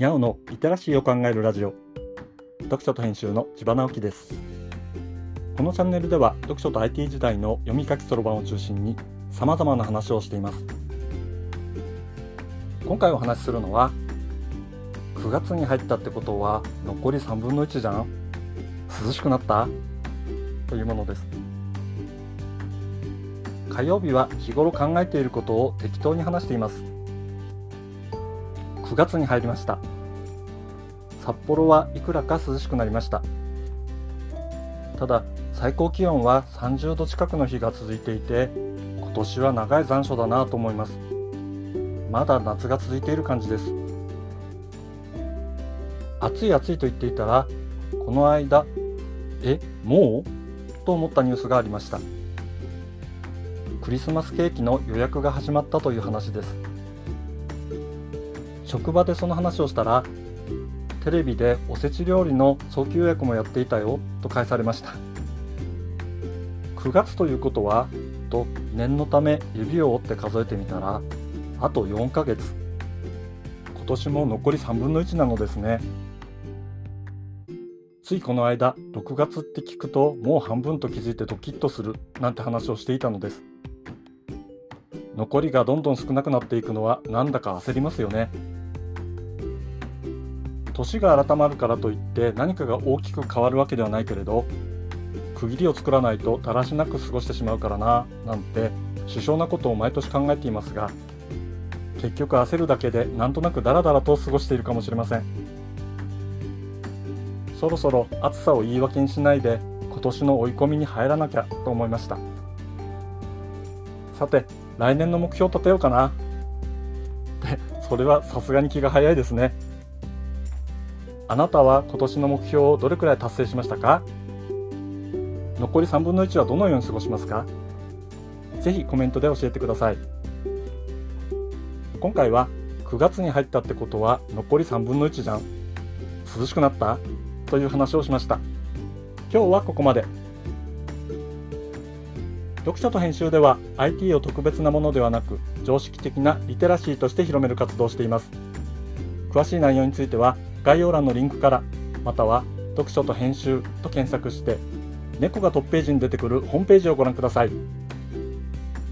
にゃおのリテラシーを考えるラジオ。読書と編集の千葉直樹です。このチャンネルでは読書と IT 時代の読み書きそろばんを中心に様々な話をしています。今回お話しするのは9月に入ったってことは残り3分の1じゃん。涼しくなった？というものです。火曜日は日頃考えていることを適当に話しています。9月に入りました。札幌はいくらか涼しくなりました。ただ最高気温は30度近くの日が続いていて今年は長い残暑だなと思います。まだ夏が続いている感じです。暑い暑いと言っていたらこの間えもう？と思ったニュースがありました。クリスマスケーキの予約が始まったという話です。職場でその話をしたらテレビでおせち料理の早期予約もやっていたよと返されました。9月ということはと念のため指を折って数えてみたらあと4ヶ月。今年も残り3分の1なのですね。ついこの間6月って聞くともう半分と気づいてドキッとするなんて話をしていたのです。残りがどんどん少なくなっていくのはなんだか焦りますよね。年が改まるからといって何かが大きく変わるわけではないけれど区切りを作らないとだらしなく過ごしてしまうからななんて首相なことを毎年考えていますが結局焦るだけでなんとなくダラダラと過ごしているかもしれません。そろそろ暑さを言い訳にしないで今年の追い込みに入らなきゃと思いました。さて来年の目標を立てようかな。っ てそれはさすがに気が早いですね。あなたは今年の目標をどれくらい達成しましたか？残り3分の1はどのように過ごしますか？ぜひコメントで教えてください。今回は9月に入ったってことは残り3分の1じゃん。涼しくなった？という話をしました。今日はここまで。読書と編集では IT を特別なものではなく常識的なリテラシーとして広める活動をしています。詳しい内容については概要欄のリンクからまたは読書と編集と検索して猫がトップページに出てくるホームページをご覧ください。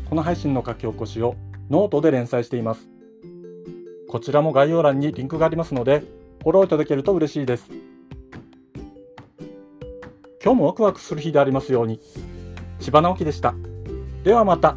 この配信の書き起こしをノートで連載しています。こちらも概要欄にリンクがありますのでフォローいただけると嬉しいです。今日もワクワクする日でありますように。千葉直樹でした。ではまた。